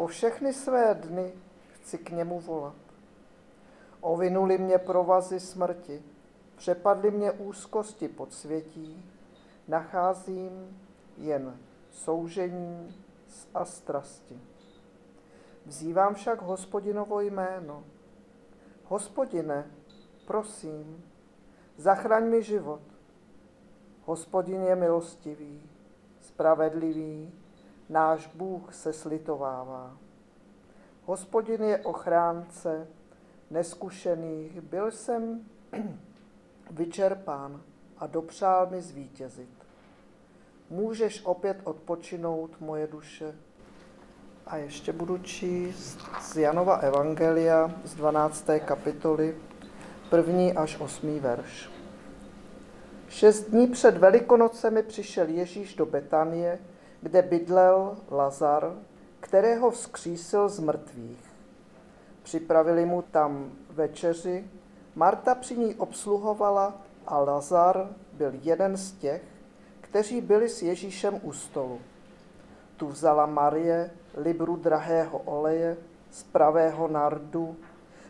Po všechny své dny chci k němu volat. Ovinuli mě provazy smrti, přepadly mě úzkosti podsvětí, nacházím jen soužení a strasti. Vzývám však hospodinovo jméno. Hospodine, prosím, zachraň mi život. Hospodin je milostivý, spravedlivý, náš Bůh se slitovává. Hospodin je ochránce neskušených, byl jsem vyčerpán a dopřál mi zvítězit. Můžeš opět odpočinout, moje duše. A ještě budu číst z Janova Evangelia z 12. kapitoly, první až osmý verš. Šest dní před Velikonocemi přišel Ježíš do Betanie, kde bydlel Lazar, kterého vzkřísil z mrtvých. Připravili mu tam večeři, Marta při ní obsluhovala a Lazar byl jeden z těch, kteří byli s Ježíšem u stolu. Tu vzala Marie libru drahého oleje z pravého nardu,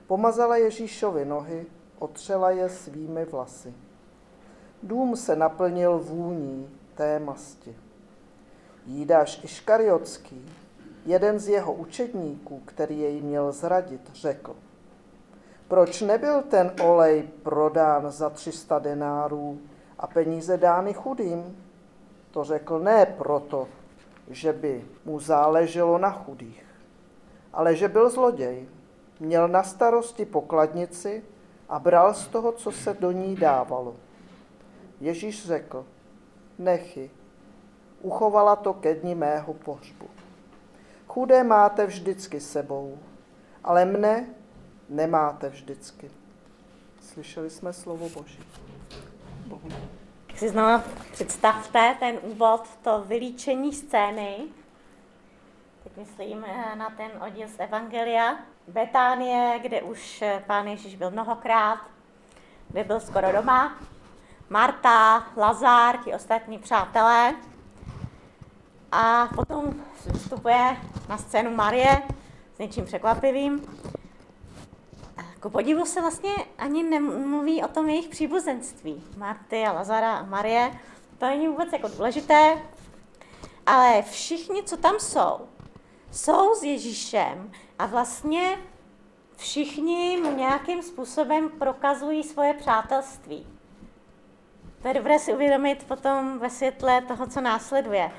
pomazala Ježíšovi nohy, otřela je svými vlasy. Dům se naplnil vůní té masti. Jídáš Iškariotský, jeden z jeho učedníků, který jej měl zradit, řekl, proč nebyl ten olej prodán za 300 denárů a peníze dány chudým? To řekl ne proto, že by mu záleželo na chudých, ale že byl zloděj. Měl na starosti pokladnici a bral z toho, co se do ní dávalo. Ježíš řekl, nechy, uchovala to ke dni mého pohřbu. Chudé máte vždycky sebou, ale mne nemáte vždycky. Slyšeli jsme slovo Boží. Bohu. Tak si znovu představte ten úvod, to vylíčení scény. Teď myslím eh, na ten oddíl z Evangelia. Betánie, kde už eh, pán Ježíš byl mnohokrát, kde byl skoro doma. Marta, Lazár, ti ostatní přátelé. A potom vstupuje na scénu Marie s něčím překvapivým. Ku podivu se vlastně ani nemluví o tom jejich příbuzenství. Marty a Lazara a Marie. To není vůbec jako důležité. Ale všichni, co tam jsou, jsou s Ježíšem a vlastně všichni mu nějakým způsobem prokazují svoje přátelství. To je dobré si uvědomit potom ve světle toho, co následuje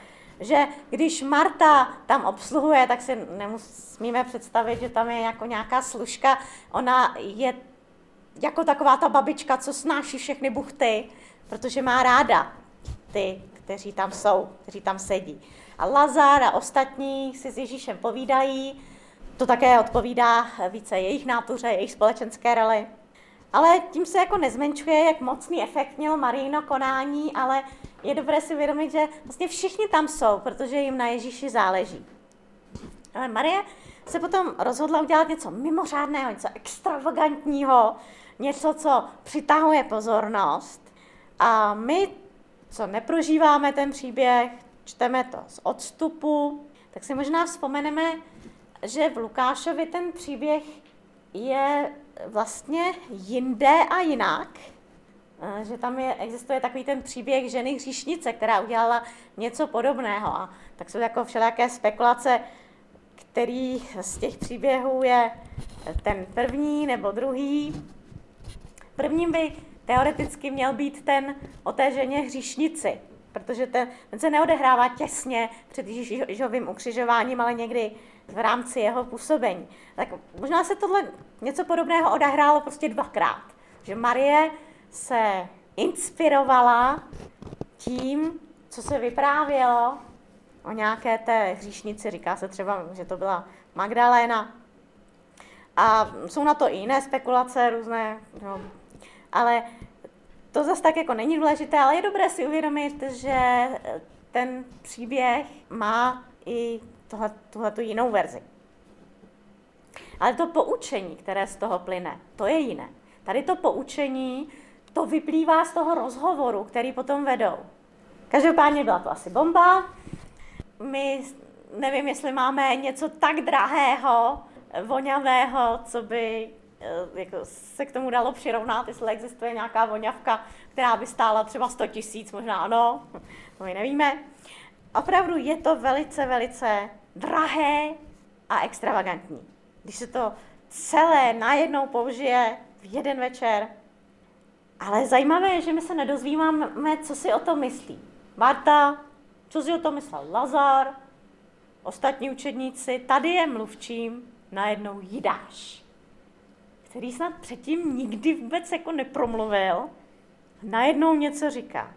že když Marta tam obsluhuje, tak si nemusíme představit, že tam je jako nějaká služka. Ona je jako taková ta babička, co snáší všechny buchty, protože má ráda ty, kteří tam jsou, kteří tam sedí. A Lazar a ostatní si s Ježíšem povídají, to také odpovídá více jejich nátuře, jejich společenské roli. Ale tím se jako nezmenšuje, jak mocný efekt mělo Marijino konání, ale je dobré si uvědomit, že vlastně všichni tam jsou, protože jim na Ježíši záleží. Ale Marie se potom rozhodla udělat něco mimořádného, něco extravagantního, něco, co přitahuje pozornost. A my, co neprožíváme ten příběh, čteme to z odstupu, tak si možná vzpomeneme, že v Lukášovi ten příběh je vlastně jinde a jinak, že tam je, existuje takový ten příběh ženy hříšnice, která udělala něco podobného. A tak jsou jako všelijaké spekulace, který z těch příběhů je ten první nebo druhý. Prvním by teoreticky měl být ten o té ženě hříšnici, protože ten, ten se neodehrává těsně před Ježíšovým ukřižováním, ale někdy v rámci jeho působení. Tak možná se tohle něco podobného odehrálo prostě dvakrát. Že Marie se inspirovala tím, co se vyprávělo o nějaké té hříšnici, říká se třeba, že to byla Magdalena. A jsou na to i jiné spekulace různé, no. ale to zase tak jako není důležité, ale je dobré si uvědomit, že ten příběh má i tuhle tu jinou verzi. Ale to poučení, které z toho plyne, to je jiné. Tady to poučení to vyplývá z toho rozhovoru, který potom vedou. Každopádně byla to asi bomba. My nevím, jestli máme něco tak drahého, voňavého, co by eh, jako se k tomu dalo přirovnat, jestli existuje nějaká voňavka, která by stála třeba 100 tisíc, možná ano, to my nevíme. Opravdu je to velice, velice drahé a extravagantní. Když se to celé najednou použije v jeden večer. Ale zajímavé je, že my se nedozvíváme, co si o tom myslí. Marta, co si o tom myslel Lazar, ostatní učedníci, tady je mluvčím najednou Jidáš, který snad předtím nikdy vůbec jako nepromluvil, najednou něco říká.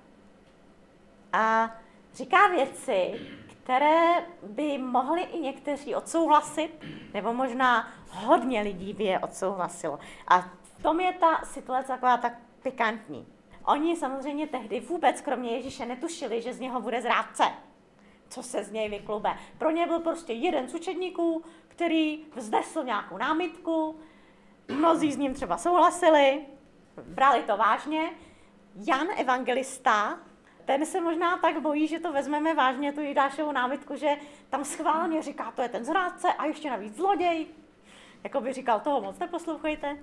A říká věci, které by mohli i někteří odsouhlasit, nebo možná hodně lidí by je odsouhlasilo. A v tom je ta situace taková tak pikantní. Oni samozřejmě tehdy vůbec kromě Ježíše netušili, že z něho bude zrádce. Co se z něj vyklube. Pro ně byl prostě jeden z učedníků, který vznesl nějakou námitku, mnozí s ním třeba souhlasili, brali to vážně. Jan Evangelista, ten se možná tak bojí, že to vezmeme vážně, tu Jidášovu námitku, že tam schválně říká, to je ten zrádce a ještě navíc zloděj. Jako by říkal, toho moc neposlouchejte.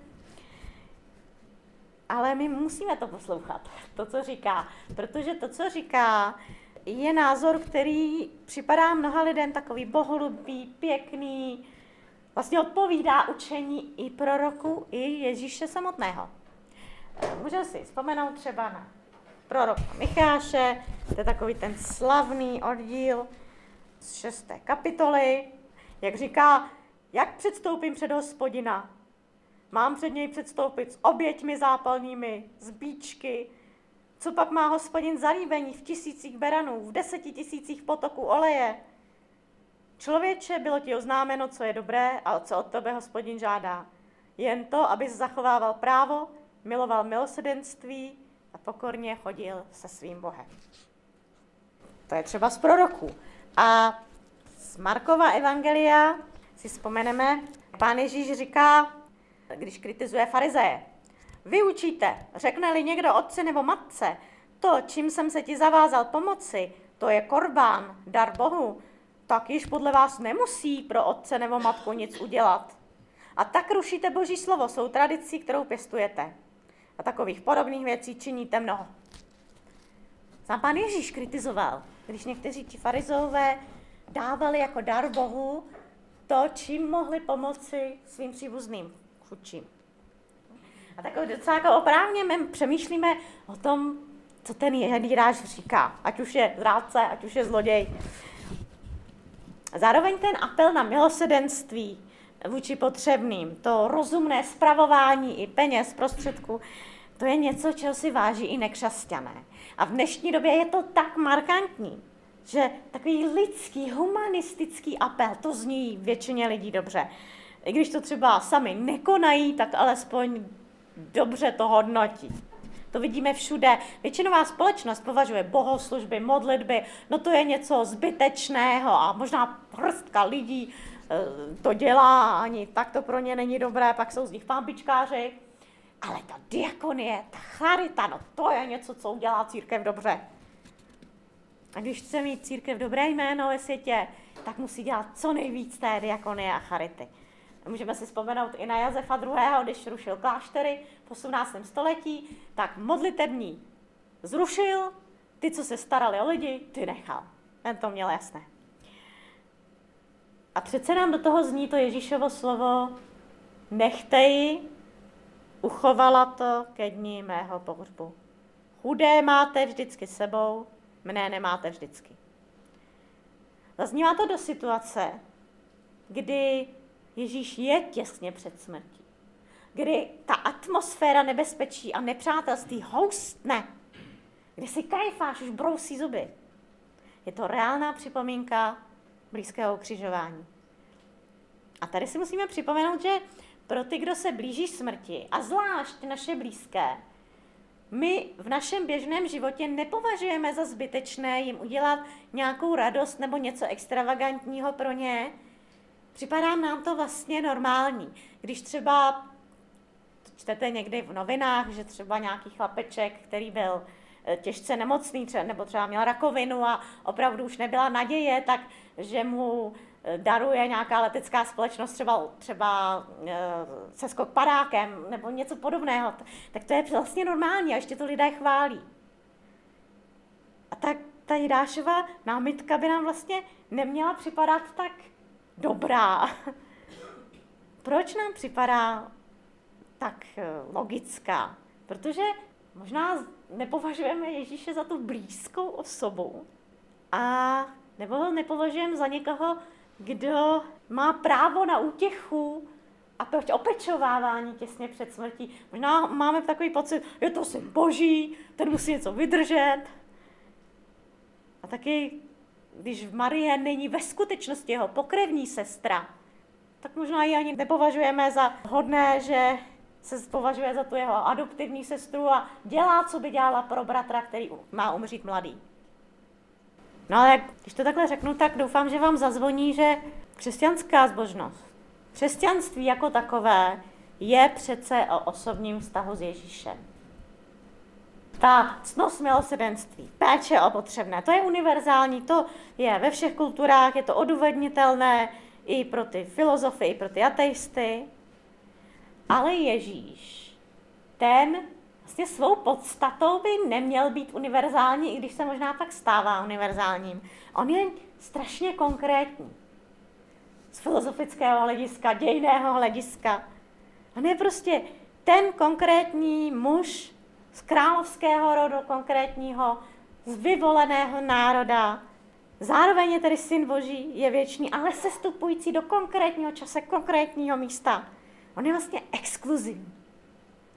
Ale my musíme to poslouchat, to, co říká. Protože to, co říká, je názor, který připadá mnoha lidem takový boholubý, pěkný, vlastně odpovídá učení i proroku, i Ježíše samotného. Můžeme si vzpomenout třeba na proroka Micháše, to je takový ten slavný oddíl z šesté kapitoly, jak říká, jak předstoupím před hospodina, mám před něj předstoupit s oběťmi zápalnými, z bíčky, co pak má hospodin zalíbení v tisících beranů, v deseti tisících potoků oleje? Člověče, bylo ti oznámeno, co je dobré a co od tebe hospodin žádá. Jen to, abys zachovával právo, miloval milosedenství a pokorně chodil se svým Bohem. To je třeba z proroků. A z Markova evangelia si vzpomeneme, pán Ježíš říká, když kritizuje farizeje, vy učíte, řekne-li někdo otci nebo matce, to, čím jsem se ti zavázal pomoci, to je korbán, dar Bohu, tak již podle vás nemusí pro otce nebo matku nic udělat. A tak rušíte Boží slovo, jsou tradicí, kterou pěstujete. A takových podobných věcí činíte mnoho. Sám pán Ježíš kritizoval, když někteří ti farizové dávali jako dar Bohu to, čím mohli pomoci svým příbuzným chudším. A takový docela jako oprávně my přemýšlíme o tom, co ten jedíráž říká, ať už je zrádce, ať už je zloděj. Zároveň ten apel na milosedenství vůči potřebným, to rozumné spravování i peněz, prostředků, to je něco, čeho si váží i nekřesťané. A v dnešní době je to tak markantní, že takový lidský, humanistický apel, to zní většině lidí dobře. I když to třeba sami nekonají, tak alespoň dobře to hodnotí. To vidíme všude. Většinová společnost považuje bohoslužby, modlitby, no to je něco zbytečného a možná hrstka lidí eh, to dělá, ani tak to pro ně není dobré, pak jsou z nich pampičkáři. Ale ta diakonie, ta charita, no to je něco, co udělá církev dobře. A když chce mít církev dobré jméno ve světě, tak musí dělat co nejvíc té diakonie a charity. Můžeme si vzpomenout i na Josefa II., když rušil kláštery v 18. století, tak modlitební zrušil, ty, co se starali o lidi, ty nechal. Ten to měl jasné. A přece nám do toho zní to Ježíšovo slovo, nechte ji, uchovala to ke dní mého pohřbu. Chudé máte vždycky sebou, mne nemáte vždycky. Zaznívá to do situace, kdy Ježíš je těsně před smrtí, kdy ta atmosféra nebezpečí a nepřátelství houstne, kdy si Kajfáš už brousí zuby. Je to reálná připomínka blízkého ukřižování. A tady si musíme připomenout, že pro ty, kdo se blíží smrti, a zvlášť naše blízké, my v našem běžném životě nepovažujeme za zbytečné jim udělat nějakou radost nebo něco extravagantního pro ně, Připadá nám to vlastně normální. Když třeba čtete někdy v novinách, že třeba nějaký chlapeček, který byl eh, těžce nemocný, třeba, nebo třeba měl rakovinu a opravdu už nebyla naděje, tak že mu eh, daruje nějaká letecká společnost, třeba, třeba se skok padákem nebo něco podobného, tak to je vlastně normální a ještě to lidé chválí. A tak ta Jidášova námitka by nám vlastně neměla připadat tak dobrá. Proč nám připadá tak eh, logická? Protože možná nepovažujeme Ježíše za tu blízkou osobu a nebo ho nepovažujeme za někoho, kdo má právo na útěchu a opečovávání těsně před smrtí. Možná máme takový pocit, je to syn boží, ten musí něco vydržet. A taky, když Marie není ve skutečnosti jeho pokrevní sestra, tak možná ji ani nepovažujeme za hodné, že se považuje za tu jeho adoptivní sestru a dělá, co by dělala pro bratra, který má umřít mladý. No ale když to takhle řeknu, tak doufám, že vám zazvoní, že křesťanská zbožnost, křesťanství jako takové je přece o osobním vztahu s Ježíšem. Ta cnost milosedenství, péče o potřebné, to je univerzální, to je ve všech kulturách, je to odůvodnitelné, i pro ty filozofy, i pro ty ateisty. Ale Ježíš, ten vlastně svou podstatou by neměl být univerzální, i když se možná tak stává univerzálním. On je strašně konkrétní. Z filozofického hlediska, dějného hlediska. On je prostě ten konkrétní muž z královského rodu konkrétního, z vyvoleného národa, Zároveň je tedy syn Boží, je věčný, ale sestupující do konkrétního čase, konkrétního místa. On je vlastně exkluzivní.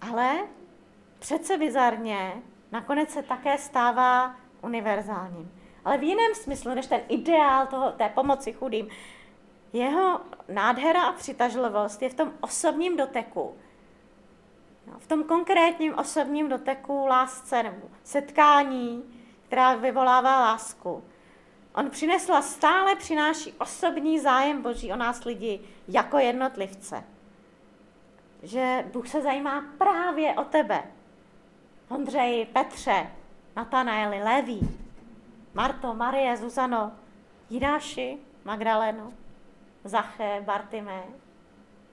Ale přece bizarně nakonec se také stává univerzálním. Ale v jiném smyslu, než ten ideál toho, té pomoci chudým. Jeho nádhera a přitažlivost je v tom osobním doteku. No, v tom konkrétním osobním doteku, lásce nebo setkání, která vyvolává lásku. On přinesl a stále přináší osobní zájem Boží o nás lidi jako jednotlivce. Že Bůh se zajímá právě o tebe. Ondřej, Petře, Natanaeli, Leví, Marto, Marie, Zuzano, Jidáši, Magdaleno, Zaché, Bartime.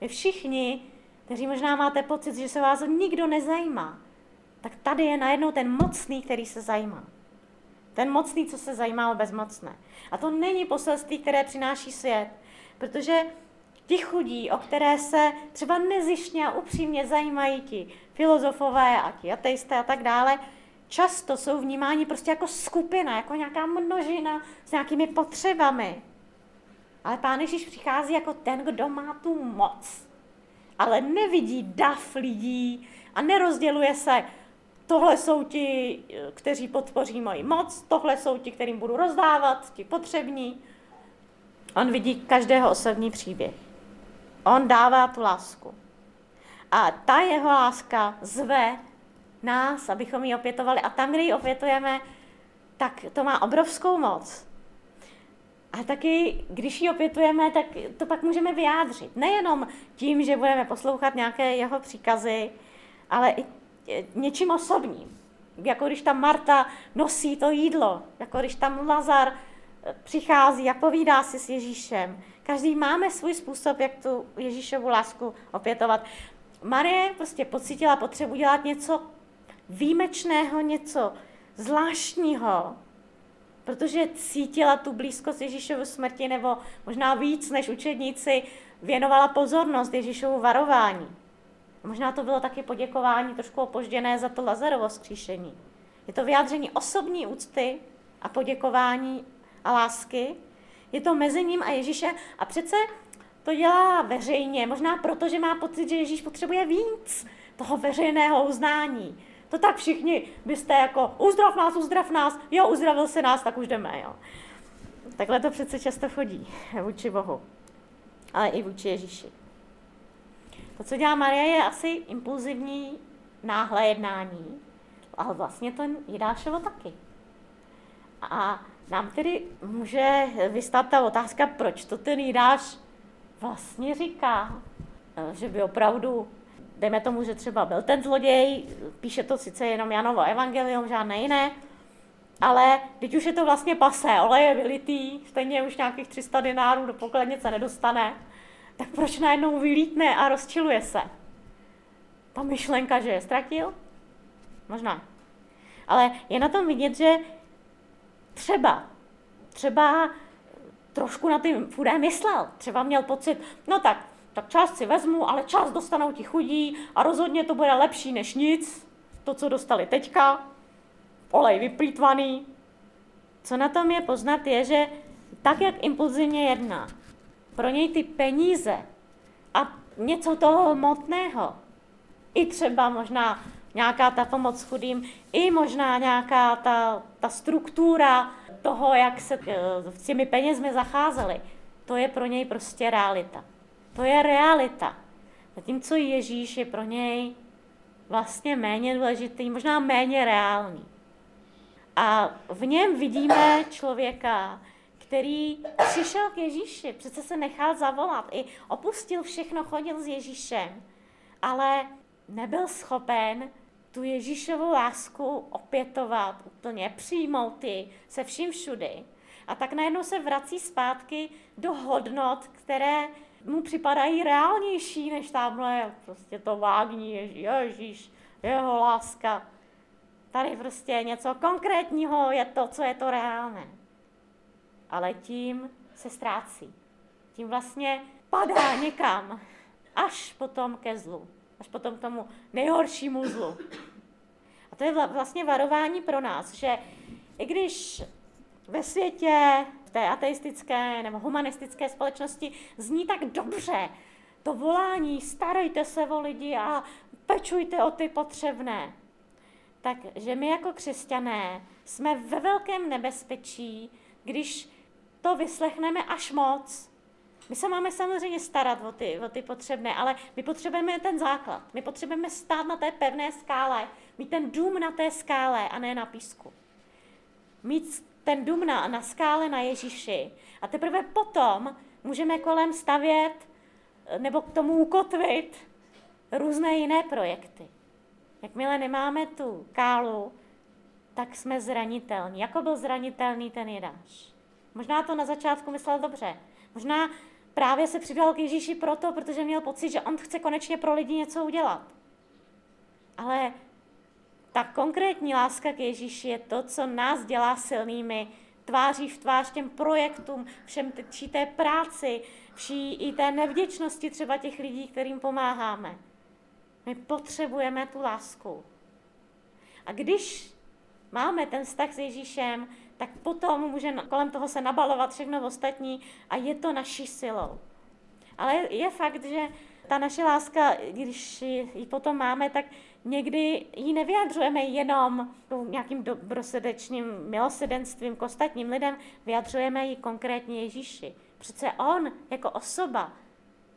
Vy všichni, kteří možná máte pocit, že se vás nikdo nezajímá, tak tady je najednou ten mocný, který se zajímá. Ten mocný, co se zajímá o bezmocné. A to není poselství, které přináší svět, protože ti chudí, o které se třeba nezišně a upřímně zajímají ti filozofové a ti ateisté a tak dále, často jsou vnímáni prostě jako skupina, jako nějaká množina s nějakými potřebami. Ale Pán Ježíš přichází jako ten, kdo má tu moc, ale nevidí dav lidí a nerozděluje se tohle jsou ti, kteří podpoří moji moc, tohle jsou ti, kterým budu rozdávat, ti potřební. On vidí každého osobní příběh. On dává tu lásku. A ta jeho láska zve nás, abychom ji opětovali. A tam, kde ji opětujeme, tak to má obrovskou moc. A taky, když ji opětujeme, tak to pak můžeme vyjádřit. Nejenom tím, že budeme poslouchat nějaké jeho příkazy, ale i něčím osobním. Jako když tam Marta nosí to jídlo, jako když tam Lazar eh, přichází a povídá si s Ježíšem. Každý máme svůj způsob, jak tu Ježíšovu lásku opětovat. Marie prostě pocítila potřebu dělat něco výjimečného, něco zvláštního, protože cítila tu blízkost Ježíšovu smrti, nebo možná víc než učedníci věnovala pozornost Ježíšovu varování. Možná to bylo taky poděkování trošku opožděné za to Lazarovo skříšení. Je to vyjádření osobní úcty a poděkování a lásky. Je to mezi ním a Ježíše a přece to dělá veřejně, možná proto, že má pocit, že Ježíš potřebuje víc toho veřejného uznání. To tak všichni byste jako uzdrav nás, uzdrav nás, jo, uzdravil se nás, tak už jdeme, jo. Takhle to přece často chodí vůči Bohu, ale i vůči Ježíši. To, co dělá Maria, je asi impulzivní, náhle jednání, ale vlastně to Jidášovo taky. A nám tedy může vystat ta otázka, proč to ten Jidáš vlastně říká, že by opravdu dejme tomu, že třeba byl ten zloděj, píše to sice jenom Janovo evangelium, žádné jiné, ale teď už je to vlastně pasé, olej je vylitý, stejně už nějakých 300 dinárů do pokladnice nedostane, tak proč najednou vylítne a rozčiluje se? Ta myšlenka, že je ztratil? Možná. Ale je na tom vidět, že třeba, třeba trošku na tím chudé myslel. Třeba měl pocit, no tak, tak část si vezmu, ale část dostanou ti chudí a rozhodně to bude lepší než nic, to, co dostali teďka, olej vyplýtvaný. Co na tom je poznat, je, že tak, jak impulzivně jedná, pro něj ty peníze a něco toho hmotného, i třeba možná nějaká ta pomoc chudým, i možná nějaká ta, ta struktura toho, jak se eh, s těmi penězmi zacházeli, to je pro něj prostě realita. To je realita. Zatímco Ježíš je pro něj vlastně méně důležitý, možná méně reálný. A v něm vidíme člověka, který přišel k Ježíši, přece se nechal zavolat, i opustil všechno, chodil s Ježíšem, ale nebyl schopen tu Ježíšovu lásku opětovat, úplně přijmout ji se vším všudy. A tak najednou se vrací zpátky do hodnot, které mu připadají reálnější než tamhle prostě to vágní Ježíš, jeho láska. Tady prostě něco konkrétního je to, co je to reálné. Ale tím se ztrácí. Tím vlastně padá někam, až potom ke zlu. Až potom k tomu nejhoršímu zlu. A to je vlastně varování pro nás, že i když ve světě, v té ateistické nebo humanistické společnosti zní tak dobře to volání, starejte se o lidi a pečujte o ty potřebné, takže my jako křesťané jsme ve velkém nebezpečí, když to vyslechneme až moc. My se máme samozřejmě starat o ty, o ty potřebné, ale my potřebujeme ten základ. My potřebujeme stát na té pevné skále, mít ten dům na té skále a ne na písku. Mít ten dům na, na skále na Ježíši. A teprve potom můžeme kolem stavět nebo k tomu ukotvit různé jiné projekty. Jakmile nemáme tu kálu, tak jsme zranitelní. Jako byl zranitelný ten Jidáš? Možná to na začátku myslel dobře. Možná právě se přidal k Ježíši proto, protože měl pocit, že on chce konečně pro lidi něco udělat. Ale ta konkrétní láska k Ježíši je to, co nás dělá silnými, tváří v tvář těm projektům, všem vší té práci, vší i té nevděčnosti třeba těch lidí, kterým pomáháme. My potřebujeme tu lásku. A když máme ten vztah s Ježíšem, tak potom může kolem toho se nabalovat všechno ostatní a je to naší silou. Ale je fakt, že ta naše láska, když ji potom máme, tak někdy ji nevyjadřujeme jenom nějakým dobrosrdečným milosedenstvím k ostatním lidem, vyjadřujeme ji konkrétně Ježíši. Přece on jako osoba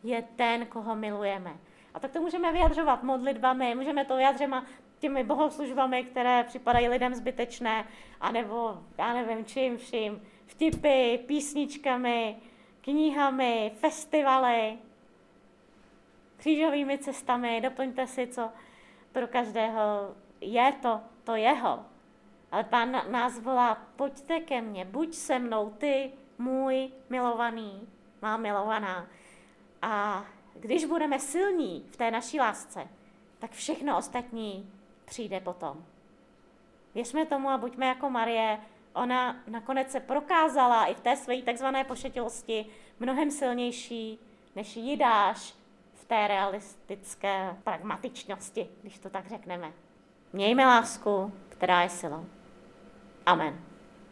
je ten, koho milujeme. A tak to můžeme vyjadřovat modlitbami, můžeme to vyjadřovat těmi bohoslužbami, které připadají lidem zbytečné, anebo já nevím čím vším, vtipy, písničkami, knihami, festivaly, křížovými cestami, doplňte si, co pro každého je to, to jeho. Ale pán nás volá, pojďte ke mně, buď se mnou ty, můj milovaný, má milovaná. A když budeme silní v té naší lásce, tak všechno ostatní přijde potom. Věřme tomu a buďme jako Marie, ona nakonec se prokázala i v té své takzvané pošetilosti mnohem silnější, než Jidáš té realistické pragmatičnosti, když to tak řekneme. Mějme lásku, která je silou. Amen.